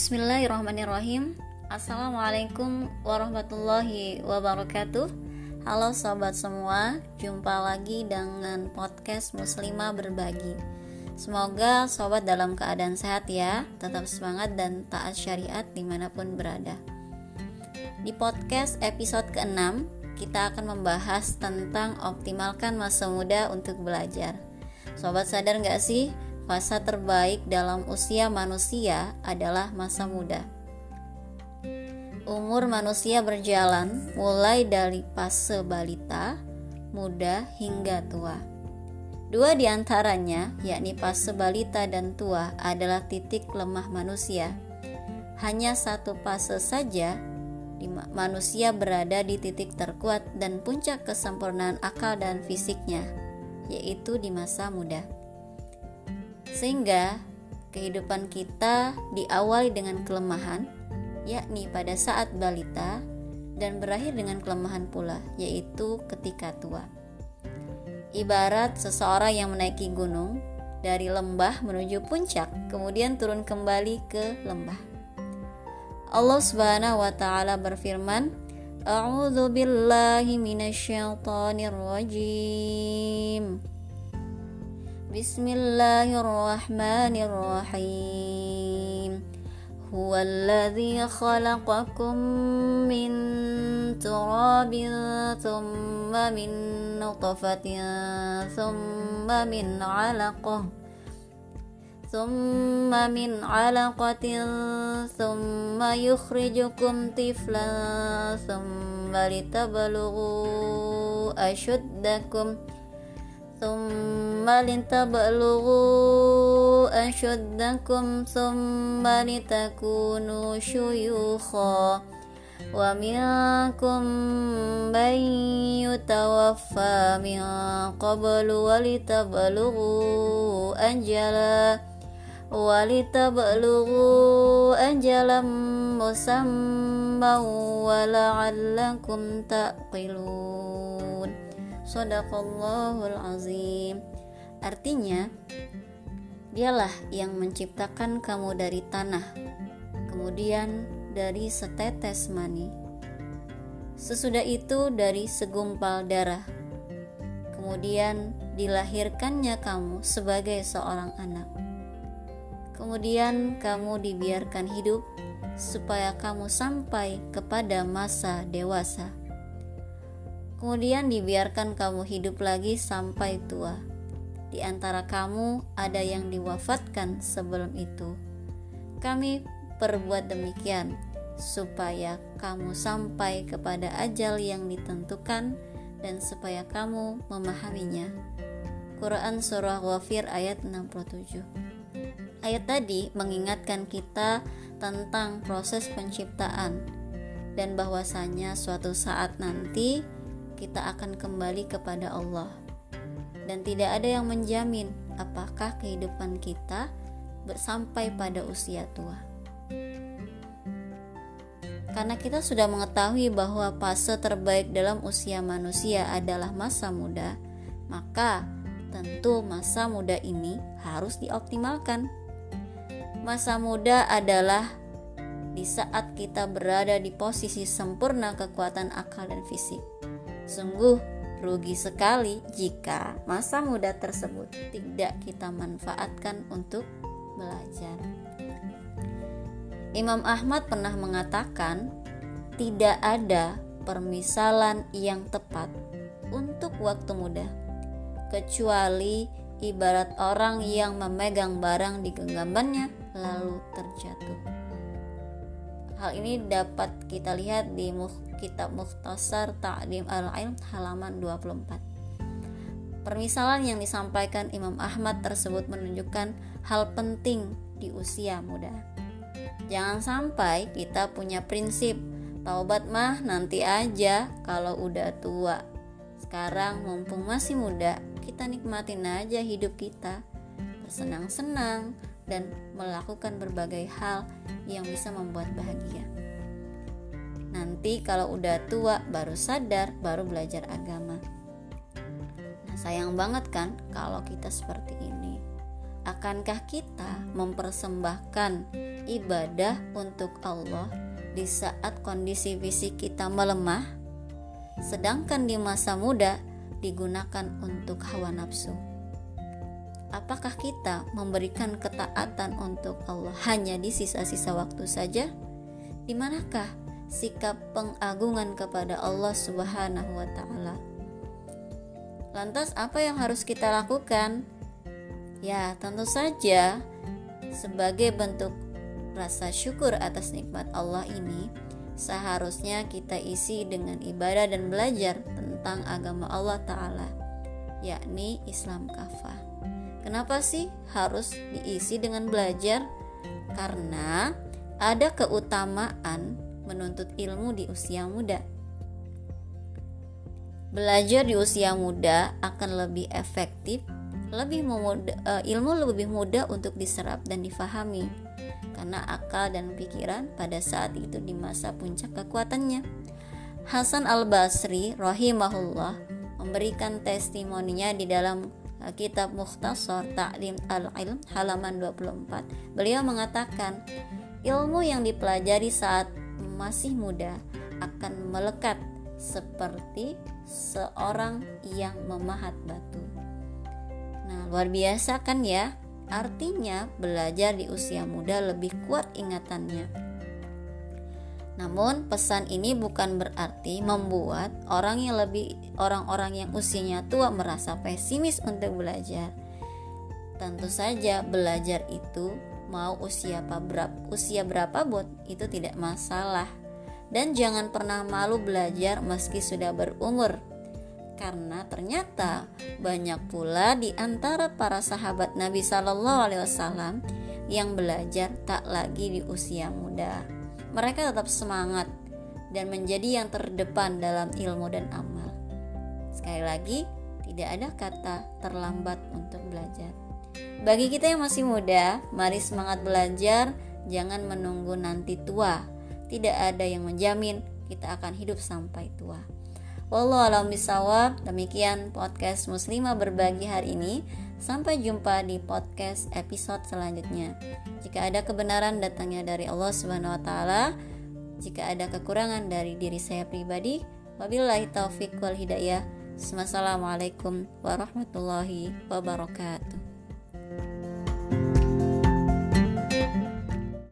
Bismillahirrahmanirrahim. Assalamualaikum warahmatullahi wabarakatuh. Halo sobat semua Jumpa lagi dengan podcast Muslimah Berbagi. Semoga sobat dalam keadaan sehat ya Tetap semangat dan taat syariat di mana pun berada. Di podcast episode ke-6 Kita akan membahas tentang optimalkan masa muda untuk belajar. Sobat sadar gak sih Fase terbaik dalam usia manusia adalah masa muda. Umur manusia berjalan mulai dari fase balita, muda, hingga tua. Dua di antaranya, yakni fase balita dan tua, adalah titik lemah manusia. Hanya satu fase saja manusia berada di titik terkuat dan puncak kesempurnaan akal dan fisiknya, yaitu di masa muda. Sehingga kehidupan kita diawali dengan kelemahan, yakni pada saat balita, dan berakhir dengan kelemahan pula, yaitu ketika tua. Ibarat seseorang yang menaiki gunung dari lembah menuju puncak, kemudian turun kembali ke lembah. Allah Subhanahu wa taala berfirman, A'udzu billahi minasyaitonir rajim. بسم الله الرحمن الرحيم. هو الذي خلقكم من تراب ثم من نطفة ثم من علقة ثم من علقة ثم يخرجكم طفلا ثم لتبلغوا أشدكم ثم لتبلغوا أشدكم ثم لتكونوا شيوخا ومنكم من يتوفى من قبل ولتبلغوا أجلا ولتبلغوا أجلا مسمى ولعلكم تعقلون Sadaqallahul azim. Artinya, dialah yang menciptakan kamu dari tanah, kemudian dari setetes mani. Sesudah itu dari segumpal darah. Kemudian dilahirkannya kamu sebagai seorang anak. Kemudian kamu dibiarkan hidup supaya kamu sampai kepada masa dewasa kemudian dibiarkan kamu hidup lagi sampai tua. Di antara kamu ada yang diwafatkan sebelum itu. Kami perbuat demikian supaya kamu sampai kepada ajal yang ditentukan dan supaya kamu memahaminya. Quran Surah Ghafir ayat 67 Ayat tadi mengingatkan kita tentang proses penciptaan dan bahwasanya suatu saat nanti kita akan kembali kepada Allah. Dan tidak ada yang menjamin apakah kehidupan kita bersampai pada usia tua. Karena kita sudah mengetahui bahwa fase terbaik dalam usia manusia adalah masa muda, maka tentu masa muda ini harus dioptimalkan. Masa muda adalah di saat kita berada di posisi sempurna kekuatan akal dan fisik. Sungguh rugi sekali jika masa muda tersebut tidak kita manfaatkan untuk belajar. Imam Ahmad pernah mengatakan, tidak ada permisalan yang tepat untuk waktu muda, kecuali ibarat orang yang memegang barang di genggamannya lalu terjatuh. Hal ini dapat kita lihat di kitab Mukhtasar Ta'lim al-Ilm halaman 24. Permisalan yang disampaikan Imam Ahmad tersebut menunjukkan hal penting di usia muda. Jangan sampai kita punya prinsip taubat mah nanti aja kalau udah tua. Sekarang mumpung masih muda, kita nikmatin aja hidup kita. Bersenang-senang, dan melakukan berbagai hal yang bisa membuat bahagia. Nanti kalau udah tua baru sadar, baru belajar agama. Nah, sayang banget kan kalau kita seperti ini. akankah kita mempersembahkan ibadah untuk Allah di saat kondisi fisik kita melemah, sedangkan di masa muda digunakan untuk hawa nafsu? Apakah kita memberikan ketaatan untuk Allah hanya di sisa-sisa waktu saja? Di manakah sikap pengagungan kepada Allah Subhanahu wa taala? Lantas apa yang harus kita lakukan? Ya, tentu saja sebagai bentuk rasa syukur atas nikmat Allah ini, seharusnya kita isi dengan ibadah dan belajar tentang agama Allah taala, yakni Islam kafah. Kenapa sih harus diisi dengan belajar? Karena ada keutamaan menuntut ilmu di usia muda. Belajar di usia muda akan lebih efektif, lebih memudah, uh, ilmu lebih mudah untuk diserap dan difahami karena akal dan pikiran pada saat itu di masa puncak kekuatannya. Hasan al-Basri rahimahullah memberikan testimoninya di dalam kitab Mukhtasar Ta'lim al-Ilm halaman 24. Beliau mengatakan, ilmu yang dipelajari saat masih muda akan melekat seperti seorang yang memahat batu. Nah, luar biasa kan ya? Artinya, belajar di usia muda lebih kuat ingatannya namun pesan ini bukan berarti membuat orang yang lebih orang-orang yang usianya tua merasa pesimis untuk belajar. Tentu saja belajar itu mau usia berapa usia berapa buat itu tidak masalah. Dan jangan pernah malu belajar meski sudah berumur. Karena ternyata banyak pula di antara para sahabat Nabi Shallallahu alaihi wasallam yang belajar tak lagi di usia muda mereka tetap semangat dan menjadi yang terdepan dalam ilmu dan amal. Sekali lagi, tidak ada kata terlambat untuk belajar. Bagi kita yang masih muda, mari semangat belajar, jangan menunggu nanti tua. Tidak ada yang menjamin kita akan hidup sampai tua. Wallahu alam bisawab. Demikian podcast Muslimah berbagi hari ini. Sampai jumpa di podcast episode selanjutnya. Jika ada kebenaran datangnya dari Allah Subhanahu wa taala, jika ada kekurangan dari diri saya pribadi, wabillahi taufik wal hidayah. Wassalamualaikum warahmatullahi wabarakatuh.